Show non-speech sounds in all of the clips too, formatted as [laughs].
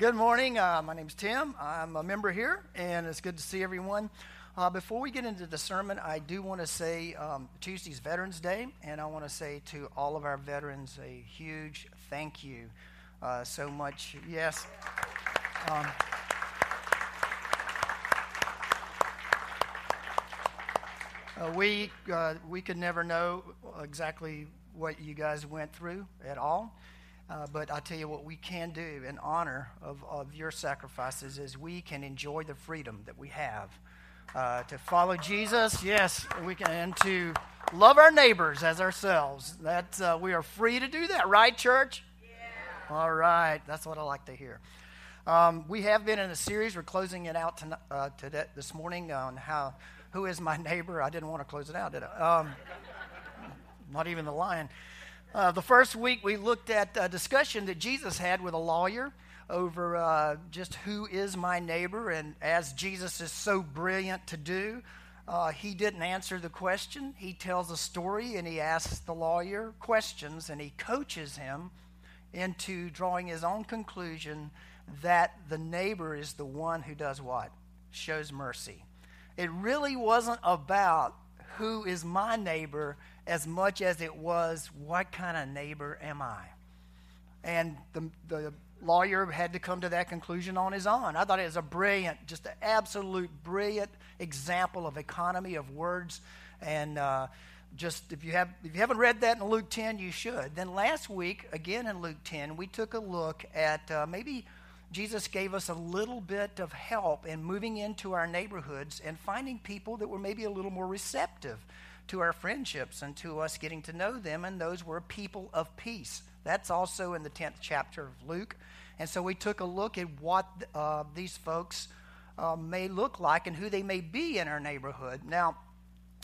Good morning. Uh, my is Tim. I'm a member here, and it's good to see everyone. Uh, before we get into the sermon, I do want to say um, Tuesday's Veterans Day, and I want to say to all of our veterans a huge thank you uh, so much. Yes. Um, uh, we, uh, we could never know exactly what you guys went through at all. Uh, but I tell you what, we can do in honor of, of your sacrifices is we can enjoy the freedom that we have uh, to follow Jesus. Yes, we can, and to love our neighbors as ourselves. That uh, we are free to do that, right, church? Yeah. All right, that's what I like to hear. Um, we have been in a series. We're closing it out tonight, uh, today, this morning on how who is my neighbor. I didn't want to close it out, did I? Um, not even the lion. Uh, the first week, we looked at a discussion that Jesus had with a lawyer over uh, just who is my neighbor. And as Jesus is so brilliant to do, uh, he didn't answer the question. He tells a story and he asks the lawyer questions and he coaches him into drawing his own conclusion that the neighbor is the one who does what? Shows mercy. It really wasn't about who is my neighbor as much as it was, what kind of neighbor am I? And the, the lawyer had to come to that conclusion on his own. I thought it was a brilliant, just an absolute brilliant example of economy of words. And uh, just if you have if you haven't read that in Luke 10, you should. Then last week, again in Luke 10, we took a look at uh, maybe Jesus gave us a little bit of help in moving into our neighborhoods and finding people that were maybe a little more receptive to our friendships and to us getting to know them, and those were people of peace. That's also in the 10th chapter of Luke. And so we took a look at what uh, these folks uh, may look like and who they may be in our neighborhood. Now,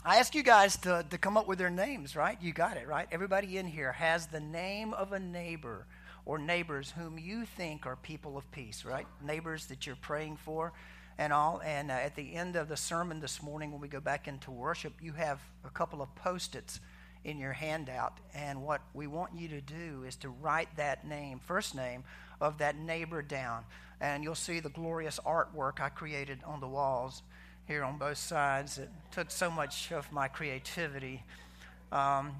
I asked you guys to, to come up with their names, right? You got it, right? Everybody in here has the name of a neighbor or neighbors whom you think are people of peace, right? Neighbors that you're praying for and all. And uh, at the end of the sermon this morning, when we go back into worship, you have a couple of post its in your handout. And what we want you to do is to write that name, first name, of that neighbor down. And you'll see the glorious artwork I created on the walls here on both sides. It took so much of my creativity. Um,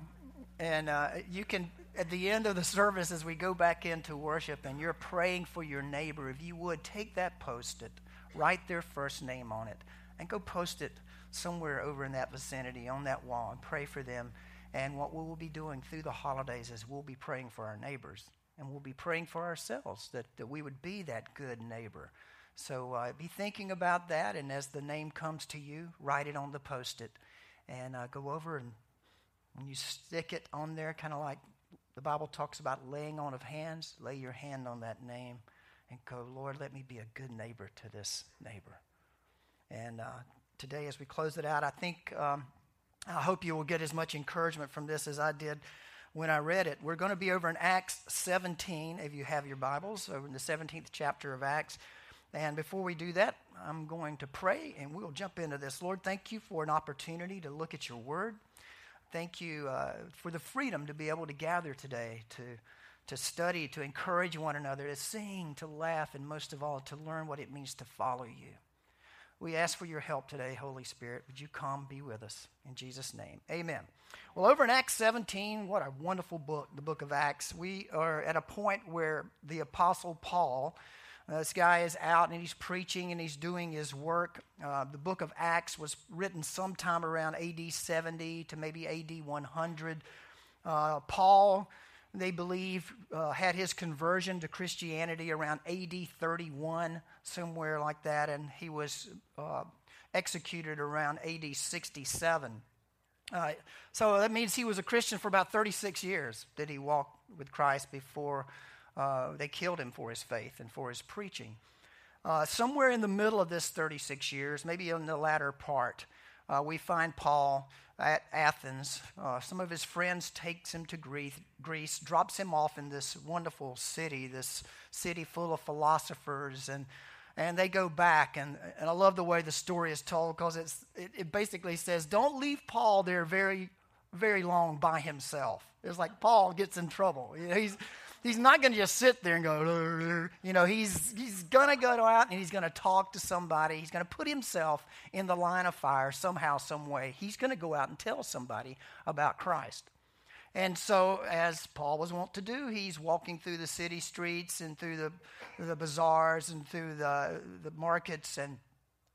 and uh, you can, at the end of the service, as we go back into worship and you're praying for your neighbor, if you would, take that post it write their first name on it, and go post it somewhere over in that vicinity on that wall and pray for them. And what we will be doing through the holidays is we'll be praying for our neighbors and we'll be praying for ourselves that, that we would be that good neighbor. So uh, be thinking about that, and as the name comes to you, write it on the post it and uh, go over and when you stick it on there, kind of like the Bible talks about laying on of hands, lay your hand on that name and go, Lord, let me be a good neighbor to this neighbor. And uh, today, as we close it out, I think um, I hope you will get as much encouragement from this as I did when I read it. We're going to be over in Acts 17, if you have your Bibles, over in the 17th chapter of Acts. And before we do that, I'm going to pray and we'll jump into this. Lord, thank you for an opportunity to look at your word. Thank you uh, for the freedom to be able to gather today to to study, to encourage one another, to sing, to laugh, and most of all, to learn what it means to follow you. We ask for your help today, Holy Spirit. Would you come be with us? In Jesus' name, amen. Well, over in Acts 17, what a wonderful book, the book of Acts. We are at a point where the Apostle Paul, uh, this guy is out and he's preaching and he's doing his work. Uh, the book of Acts was written sometime around AD 70 to maybe AD 100. Uh, Paul they believe uh, had his conversion to Christianity around AD 31, somewhere like that, and he was uh, executed around AD 67. Uh, so that means he was a Christian for about 36 years. Did he walk with Christ before uh, they killed him for his faith and for his preaching? Uh, somewhere in the middle of this 36 years, maybe in the latter part, uh, we find Paul at Athens. Uh, some of his friends takes him to Greece, Greece, drops him off in this wonderful city, this city full of philosophers, and and they go back. And, and I love the way the story is told because it, it basically says, "Don't leave Paul there very very long by himself." It's like Paul gets in trouble. You know, he's he's not going to just sit there and go, you know, he's, he's going to go out and he's going to talk to somebody. He's going to put himself in the line of fire somehow, some way. He's going to go out and tell somebody about Christ. And so, as Paul was wont to do, he's walking through the city streets and through the, the bazaars and through the, the markets, and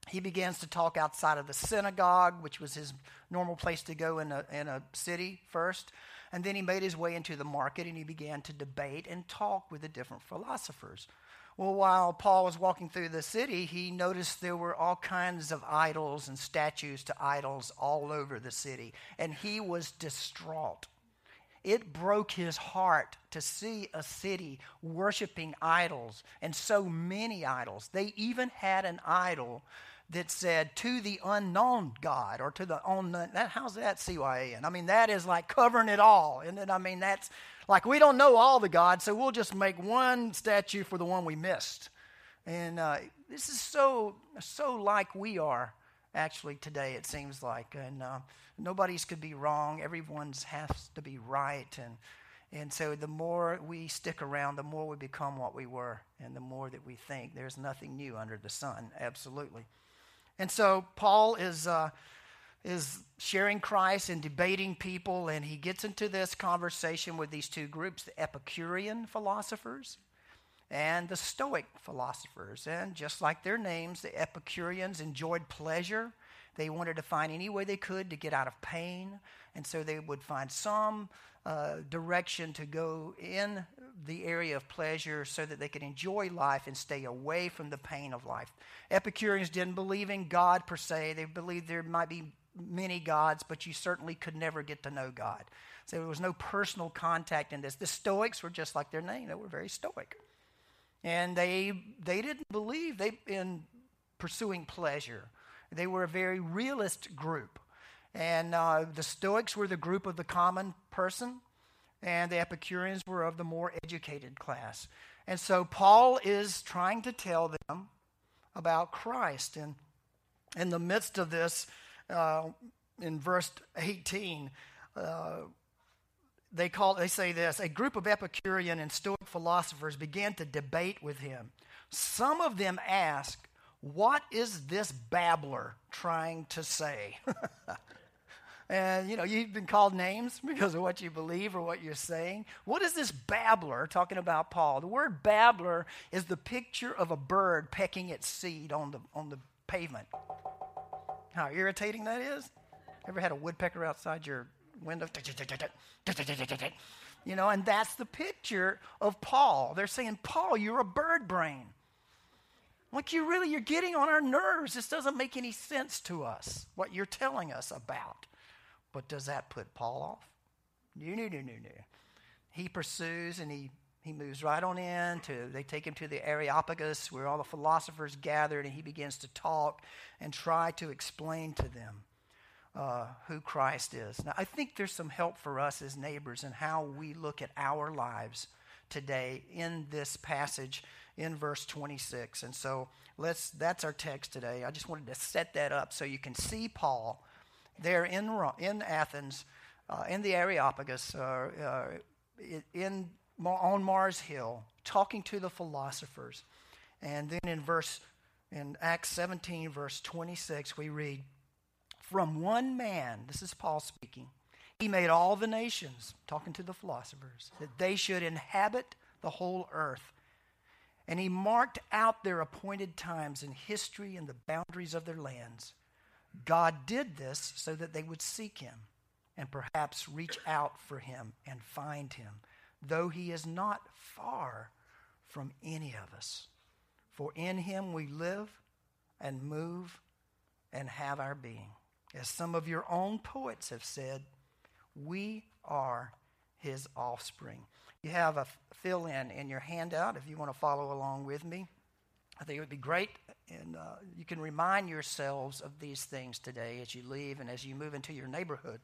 he begins to talk outside of the synagogue, which was his normal place to go in a, in a city first. And then he made his way into the market and he began to debate and talk with the different philosophers. Well, while Paul was walking through the city, he noticed there were all kinds of idols and statues to idols all over the city, and he was distraught. It broke his heart to see a city worshiping idols, and so many idols. They even had an idol that said to the unknown God or to the unknown. That, how's that CYAN? I mean, that is like covering it all. And then, I mean, that's like we don't know all the gods, so we'll just make one statue for the one we missed. And uh, this is so, so like we are actually today, it seems like. And uh, nobody's could be wrong, everyone's has to be right. And, and so the more we stick around, the more we become what we were, and the more that we think there's nothing new under the sun. Absolutely. And so Paul is, uh, is sharing Christ and debating people, and he gets into this conversation with these two groups the Epicurean philosophers and the Stoic philosophers. And just like their names, the Epicureans enjoyed pleasure. They wanted to find any way they could to get out of pain. And so they would find some uh, direction to go in the area of pleasure so that they could enjoy life and stay away from the pain of life. Epicureans didn't believe in God per se, they believed there might be many gods, but you certainly could never get to know God. So there was no personal contact in this. The Stoics were just like their name, they were very stoic. And they, they didn't believe they, in pursuing pleasure. They were a very realist group. And uh, the Stoics were the group of the common person and the Epicureans were of the more educated class. And so Paul is trying to tell them about Christ. And in the midst of this, uh, in verse 18, uh, they call they say this a group of epicurean and stoic philosophers began to debate with him some of them asked what is this babbler trying to say [laughs] and you know you've been called names because of what you believe or what you're saying. What is this babbler talking about paul? The word babbler is the picture of a bird pecking its seed on the on the pavement. How irritating that is. Ever had a woodpecker outside your window? You know and that's the picture of paul. They're saying paul you're a bird brain. Like you really you're getting on our nerves. This doesn't make any sense to us what you're telling us about but does that put Paul off? No, no, no, no, no. He pursues and he, he moves right on in to, they take him to the Areopagus where all the philosophers gathered and he begins to talk and try to explain to them uh, who Christ is. Now, I think there's some help for us as neighbors in how we look at our lives today in this passage in verse 26. And so let's that's our text today. I just wanted to set that up so you can see Paul there in, in Athens, uh, in the Areopagus, uh, uh, in, on Mars Hill, talking to the philosophers. And then in verse in Acts 17, verse 26, we read, From one man, this is Paul speaking, he made all the nations, talking to the philosophers, that they should inhabit the whole earth. And he marked out their appointed times in history and the boundaries of their lands. God did this so that they would seek him and perhaps reach out for him and find him. though he is not far from any of us. For in him we live and move and have our being. As some of your own poets have said, we are his offspring. You have a fill in in your handout if you want to follow along with me. I think it would be great, and uh, you can remind yourselves of these things today as you leave and as you move into your neighborhood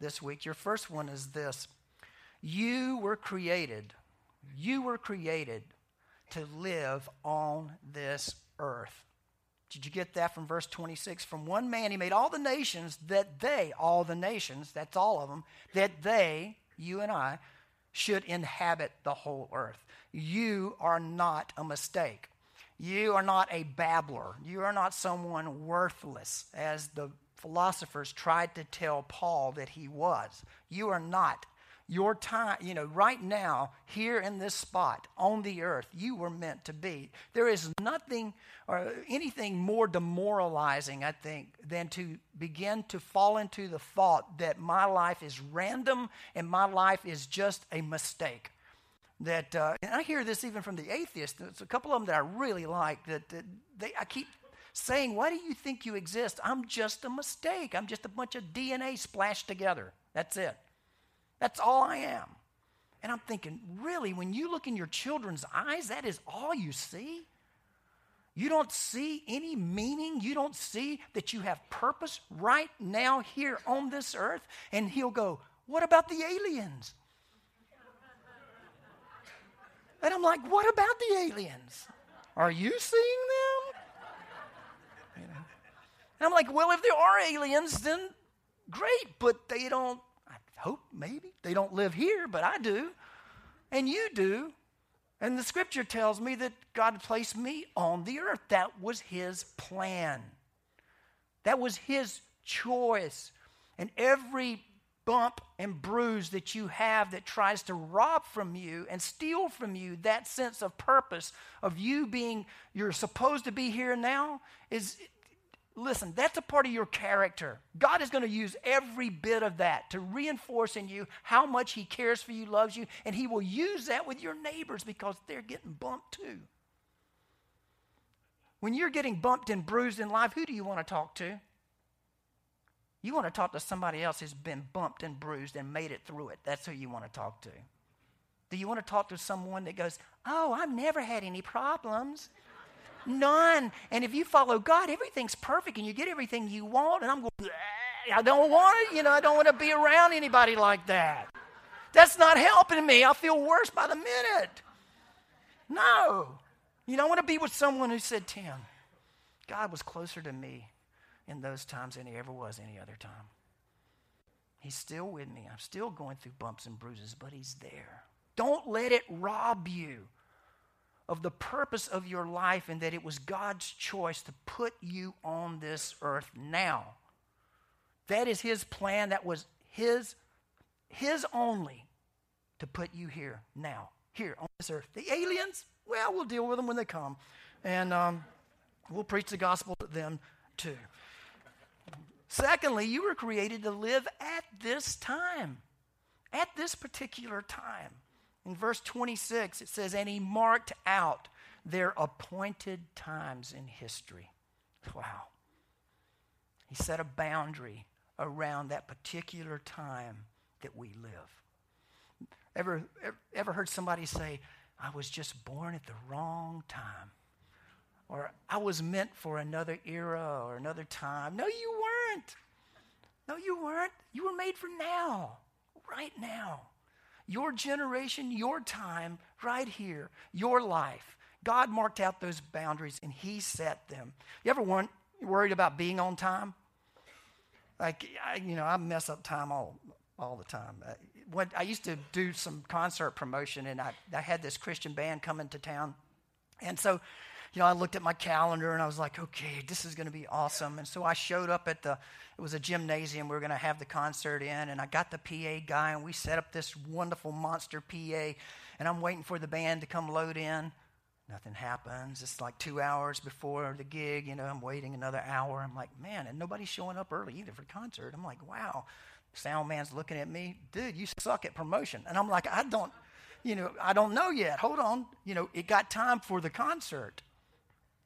this week. Your first one is this You were created, you were created to live on this earth. Did you get that from verse 26? From one man, he made all the nations that they, all the nations, that's all of them, that they, you and I, should inhabit the whole earth. You are not a mistake. You are not a babbler. You are not someone worthless, as the philosophers tried to tell Paul that he was. You are not your time, you know, right now, here in this spot on the earth, you were meant to be. There is nothing or anything more demoralizing, I think, than to begin to fall into the thought that my life is random and my life is just a mistake. That, uh, and I hear this even from the atheists. There's a couple of them that I really like. That, that they, I keep saying, "Why do you think you exist? I'm just a mistake. I'm just a bunch of DNA splashed together. That's it." That's all I am. And I'm thinking, really, when you look in your children's eyes, that is all you see? You don't see any meaning. You don't see that you have purpose right now here on this earth. And he'll go, What about the aliens? And I'm like, What about the aliens? Are you seeing them? You know? And I'm like, Well, if there are aliens, then great, but they don't I hope maybe. They don't live here, but I do. And you do. And the scripture tells me that God placed me on the earth. That was his plan. That was his choice. And every bump and bruise that you have that tries to rob from you and steal from you that sense of purpose of you being you're supposed to be here now is Listen, that's a part of your character. God is going to use every bit of that to reinforce in you how much He cares for you, loves you, and He will use that with your neighbors because they're getting bumped too. When you're getting bumped and bruised in life, who do you want to talk to? You want to talk to somebody else who's been bumped and bruised and made it through it. That's who you want to talk to. Do you want to talk to someone that goes, Oh, I've never had any problems? None. And if you follow God, everything's perfect and you get everything you want. And I'm going, I don't want it. You know, I don't want to be around anybody like that. That's not helping me. I feel worse by the minute. No. You don't want to be with someone who said, Tim, God was closer to me in those times than he ever was any other time. He's still with me. I'm still going through bumps and bruises, but he's there. Don't let it rob you of the purpose of your life and that it was God's choice to put you on this earth now. That is His plan. That was His, His only to put you here now, here on this earth. The aliens, well, we'll deal with them when they come. And um, we'll preach the gospel to them too. Secondly, you were created to live at this time, at this particular time. In verse 26, it says, And he marked out their appointed times in history. Wow. He set a boundary around that particular time that we live. Ever, ever heard somebody say, I was just born at the wrong time? Or I was meant for another era or another time? No, you weren't. No, you weren't. You were made for now, right now your generation, your time, right here, your life. God marked out those boundaries and He set them. You ever want, worried about being on time? Like, I, you know, I mess up time all, all the time. Uh, when, I used to do some concert promotion and I, I had this Christian band come into town. And so you know, I looked at my calendar and I was like, okay, this is going to be awesome. And so I showed up at the, it was a gymnasium we were going to have the concert in, and I got the PA guy and we set up this wonderful monster PA, and I'm waiting for the band to come load in. Nothing happens. It's like two hours before the gig, you know, I'm waiting another hour. I'm like, man, and nobody's showing up early either for the concert. I'm like, wow. Sound man's looking at me, dude, you suck at promotion. And I'm like, I don't, you know, I don't know yet. Hold on. You know, it got time for the concert.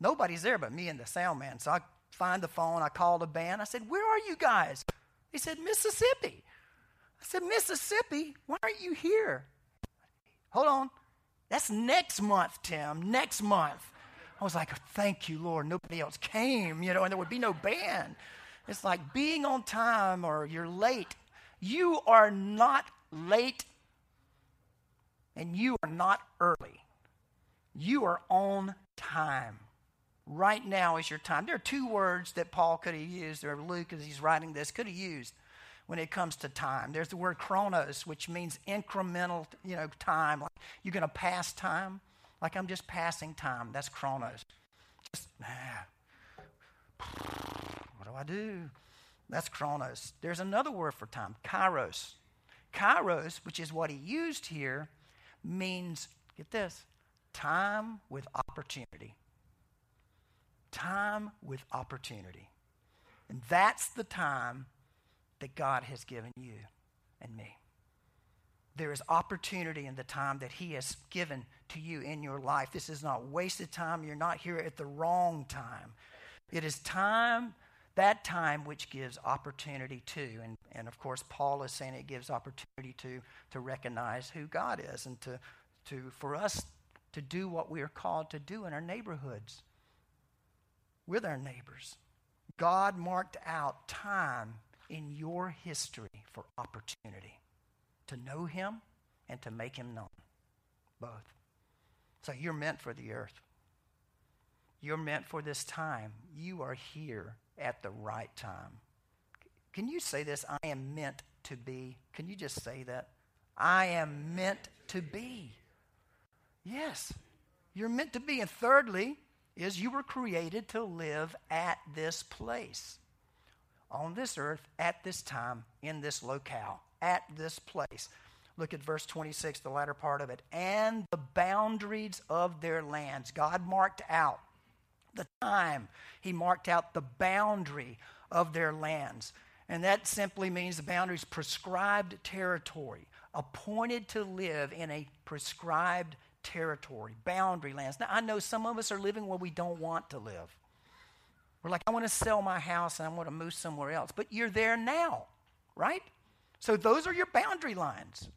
Nobody's there but me and the sound man. So I find the phone. I call the band. I said, Where are you guys? He said, Mississippi. I said, Mississippi? Why aren't you here? Hold on. That's next month, Tim. Next month. I was like, Thank you, Lord. Nobody else came, you know, and there would be no band. It's like being on time or you're late. You are not late and you are not early. You are on time. Right now is your time. There are two words that Paul could have used, or Luke, as he's writing this, could have used when it comes to time. There's the word chronos, which means incremental, you know, time. Like you're going to pass time. Like I'm just passing time. That's chronos. Just, ah, [sighs] what do I do? That's chronos. There's another word for time, kairos. Kairos, which is what he used here, means, get this, time with opportunity. Time with opportunity. And that's the time that God has given you and me. There is opportunity in the time that He has given to you in your life. This is not wasted time. You're not here at the wrong time. It is time, that time which gives opportunity to. And, and of course, Paul is saying it gives opportunity to, to recognize who God is and to, to, for us to do what we are called to do in our neighborhoods with our neighbors. God marked out time in your history for opportunity to know Him and to make Him known. Both. So you're meant for the earth. You're meant for this time. You are here at the right time. Can you say this? I am meant to be. Can you just say that? I am meant to be. Yes, you're meant to be. And thirdly, is you were created to live at this place, on this earth, at this time, in this locale, at this place. Look at verse 26, the latter part of it. And the boundaries of their lands. God marked out the time, He marked out the boundary of their lands. And that simply means the boundaries prescribed territory, appointed to live in a prescribed territory, boundary lands. Now, I know some of us are living where we don't want to live. We're like, I want to sell my house and I want to move somewhere else. But you're there now, right? So those are your boundary lines.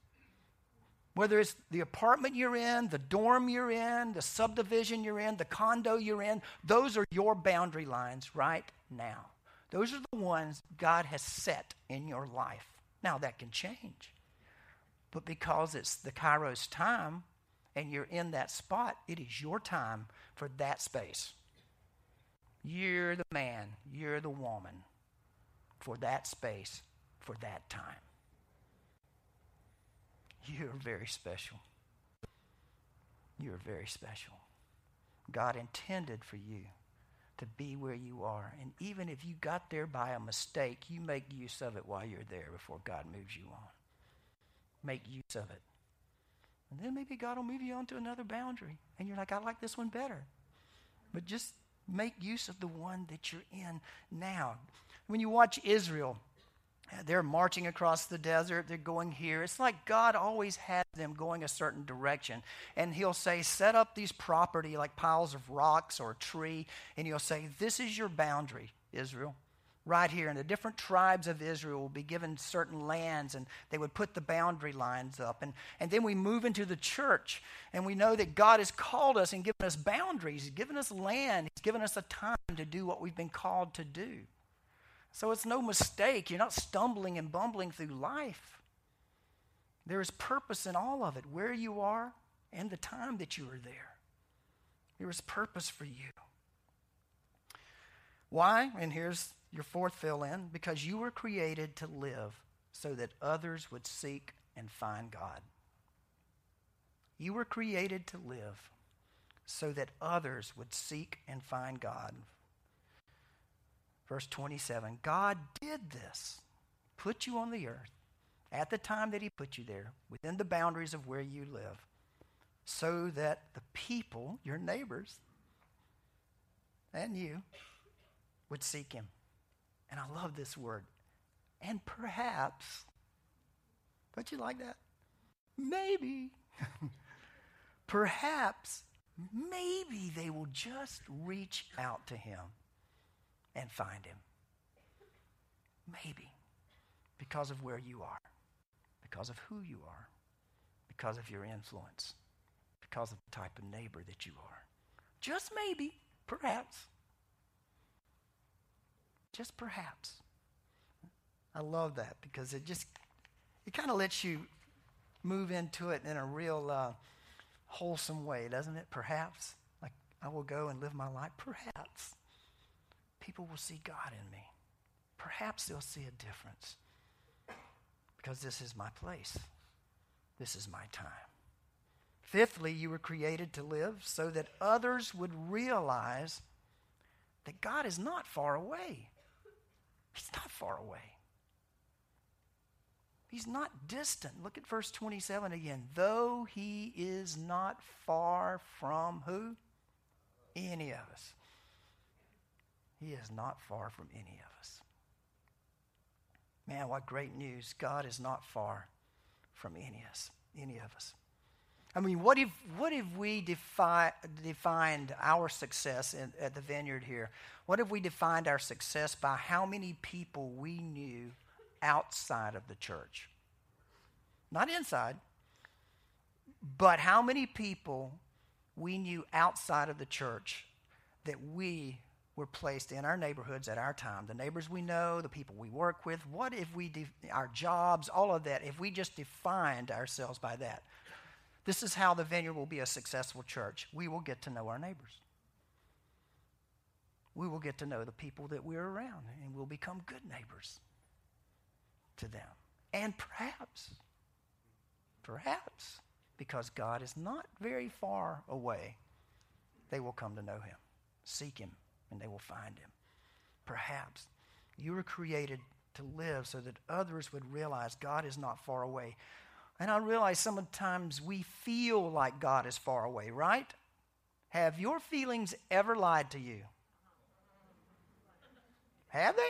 Whether it's the apartment you're in, the dorm you're in, the subdivision you're in, the condo you're in, those are your boundary lines right now. Those are the ones God has set in your life. Now, that can change. But because it's the Kairos time, and you're in that spot, it is your time for that space. You're the man, you're the woman for that space, for that time. You're very special. You're very special. God intended for you to be where you are. And even if you got there by a mistake, you make use of it while you're there before God moves you on. Make use of it. And then maybe God will move you on to another boundary. And you're like, I like this one better. But just make use of the one that you're in now. When you watch Israel, uh, they're marching across the desert, they're going here. It's like God always has them going a certain direction. And He'll say, Set up these property like piles of rocks or a tree, and He'll say, This is your boundary, Israel right here. And the different tribes of Israel will be given certain lands, and they would put the boundary lines up. And, and then we move into the church, and we know that God has called us and given us boundaries. He's given us land, He's given us a time to do what we've been called to do. So it's no mistake. You're not stumbling and bumbling through life. There is purpose in all of it, where you are and the time that you are there. There is purpose for you. Why? And here's your fourth fill in because you were created to live so that others would seek and find God. You were created to live so that others would seek and find God. Verse 27 God did this, put you on the earth at the time that He put you there, within the boundaries of where you live, so that the people, your neighbors, and you, would seek Him. And I love this word. And perhaps, don't you like that? Maybe [laughs] perhaps, maybe they will just reach out to him and find him. Maybe. Because of where you are, because of who you are, because of your influence, because of the type of neighbor that you are. Just maybe, perhaps. Just perhaps. I love that because it just it kind of lets you move into it in a real uh, wholesome way, doesn't it? Perhaps. Like I will go and live my life. Perhaps people will see God in me. Perhaps they'll see a difference because this is my place. This is my time. Fifthly, you were created to live so that others would realize that God is not far away. He's not far away. He's not distant. Look at verse 27 again. Though he is not far from who? Any of us. He is not far from any of us. Man, what great news. God is not far from any of us. Any of us. I mean, what if, what if we defi- defined our success in, at the vineyard here? What if we defined our success by how many people we knew outside of the church. Not inside, but how many people we knew outside of the church that we were placed in our neighborhoods at our time. The neighbors we know, the people we work with, what if we, de- our jobs, all of that, if we just defined ourselves by that? This is how the vineyard will be a successful church. We will get to know our neighbors. We will get to know the people that we're around, and we'll become good neighbors to them. And perhaps, perhaps, because God is not very far away, they will come to know him, seek him, and they will find him. Perhaps you were created to live so that others would realize God is not far away. And I realize sometimes we feel like God is far away, right? Have your feelings ever lied to you? Have they?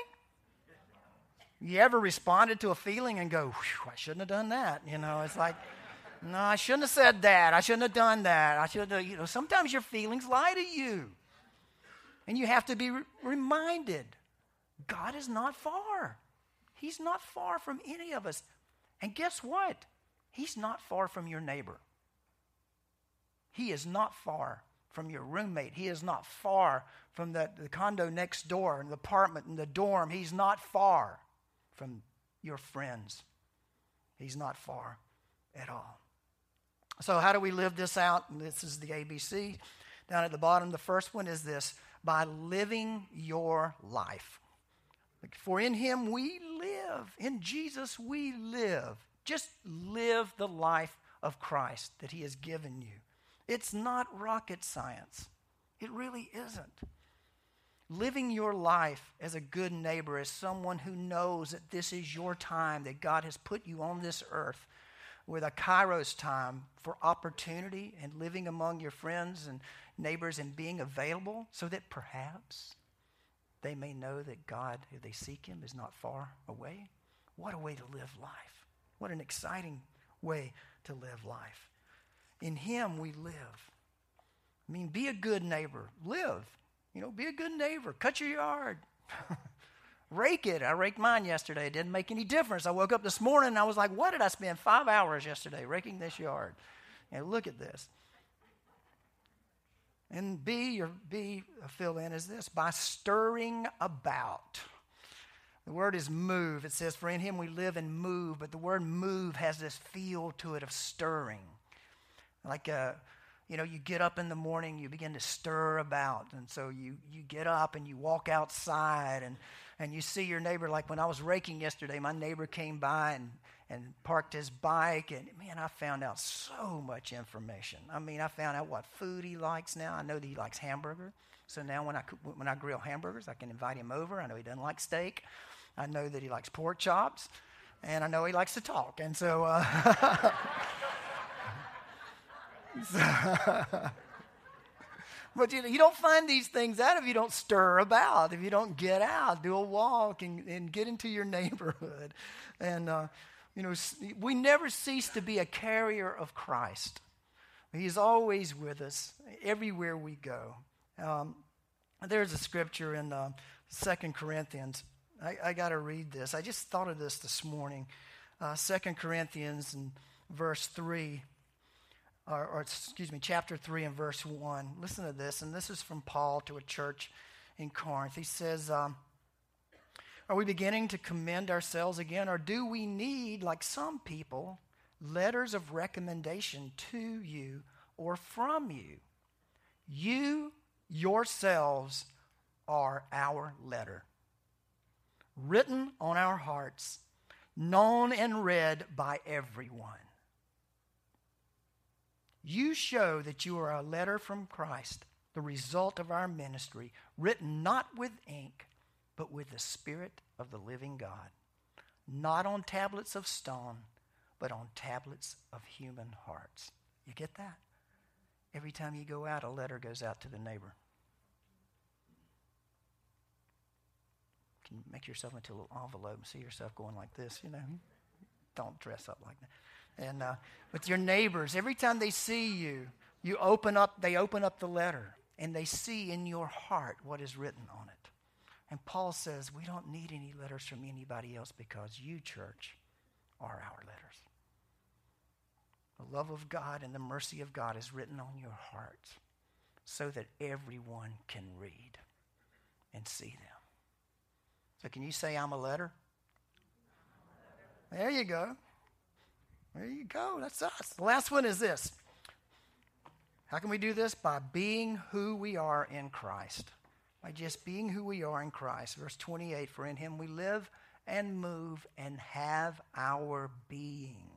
You ever responded to a feeling and go, I shouldn't have done that? You know, it's like, [laughs] no, I shouldn't have said that. I shouldn't have done that. I should have, you know, sometimes your feelings lie to you. And you have to be re- reminded God is not far. He's not far from any of us. And guess what? He's not far from your neighbor. He is not far from your roommate. He is not far from the, the condo next door and the apartment and the dorm. He's not far from your friends. He's not far at all. So, how do we live this out? And this is the ABC. Down at the bottom, the first one is this by living your life. For in Him we live, in Jesus we live. Just live the life of Christ that He has given you. It's not rocket science, it really isn't. Living your life as a good neighbor, as someone who knows that this is your time, that God has put you on this earth with a kairos time for opportunity and living among your friends and neighbors and being available so that perhaps they may know that God, if they seek Him, is not far away. What a way to live life. What an exciting way to live life. In Him we live. I mean, be a good neighbor. Live. You know, be a good neighbor. Cut your yard. [laughs] Rake it. I raked mine yesterday. It didn't make any difference. I woke up this morning and I was like, what did I spend five hours yesterday raking this yard? And look at this. And B, your B fill in is this by stirring about. The word is move. It says, For in him we live and move, but the word move has this feel to it of stirring. Like a you know, you get up in the morning, you begin to stir about. And so you, you get up and you walk outside and, and you see your neighbor. Like when I was raking yesterday, my neighbor came by and, and parked his bike. And man, I found out so much information. I mean, I found out what food he likes now. I know that he likes hamburger. So now when I, when I grill hamburgers, I can invite him over. I know he doesn't like steak. I know that he likes pork chops. And I know he likes to talk. And so. Uh, [laughs] [laughs] but you, you don't find these things out if you don't stir about, if you don't get out, do a walk, and, and get into your [laughs] neighborhood. And uh, You know, we never cease to be a carrier of Christ. He's always with us everywhere we go. Um, there's a scripture in uh, Second Corinthians. I, I got to read this. I just thought of this this morning. Uh, Second Corinthians and verse 3, or, or, excuse me, chapter 3 and verse 1. Listen to this, and this is from Paul to a church in Corinth. He says, um, Are we beginning to commend ourselves again, or do we need, like some people, letters of recommendation to you or from you? You yourselves are our letter, written on our hearts, known and read by everyone. You show that you are a letter from Christ, the result of our ministry, written not with ink, but with the Spirit of the living God, not on tablets of stone, but on tablets of human hearts. You get that? Every time you go out, a letter goes out to the neighbor. Can make yourself into a little envelope and see yourself going like this, you know. Don't dress up like that. And uh, with your neighbors, every time they see you, you open up, they open up the letter and they see in your heart what is written on it. And Paul says, We don't need any letters from anybody else because you, church, are our letters. The love of God and the mercy of God is written on your heart so that everyone can read and see them. So, can you say, I'm a letter? There you go. There you go. That's us. The last one is this. How can we do this? By being who we are in Christ. By just being who we are in Christ. Verse 28 For in him we live and move and have our being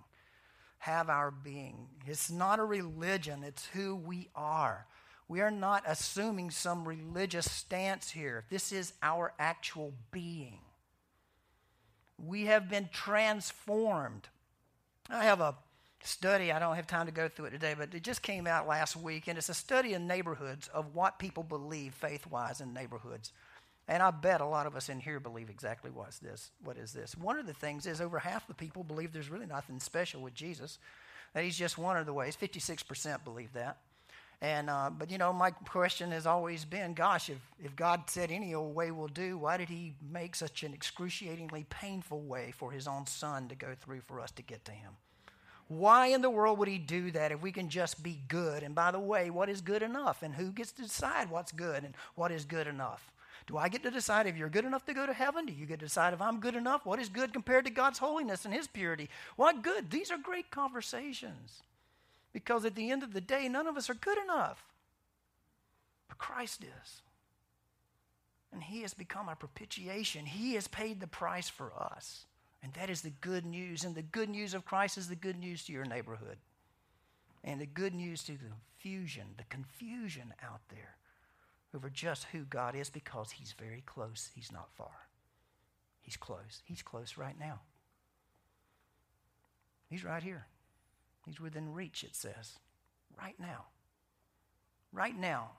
have our being. It's not a religion, it's who we are. We are not assuming some religious stance here. This is our actual being. We have been transformed. I have a study, I don't have time to go through it today, but it just came out last week, and it's a study in neighborhoods of what people believe faith wise in neighborhoods. And I bet a lot of us in here believe exactly what's this. What is this? One of the things is over half the people believe there's really nothing special with Jesus. That he's just one of the ways. Fifty-six percent believe that. And uh, but you know, my question has always been, gosh, if if God said any old way will do, why did He make such an excruciatingly painful way for His own Son to go through for us to get to Him? Why in the world would He do that if we can just be good? And by the way, what is good enough? And who gets to decide what's good and what is good enough? Do I get to decide if you're good enough to go to heaven? Do you get to decide if I'm good enough? What is good compared to God's holiness and His purity? What good? These are great conversations. Because at the end of the day, none of us are good enough. But Christ is. And He has become our propitiation. He has paid the price for us. And that is the good news. And the good news of Christ is the good news to your neighborhood. And the good news to the confusion, the confusion out there over just who God is because He's very close. He's not far. He's close. He's close right now. He's right here. He's within reach, it says. Right now. Right now.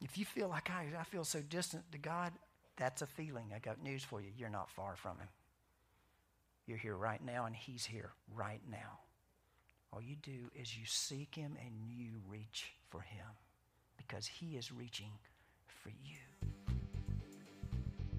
If you feel like I, I feel so distant to God, that's a feeling. I got news for you. You're not far from Him. You're here right now, and He's here right now. All you do is you seek Him and you reach for Him because He is reaching for you.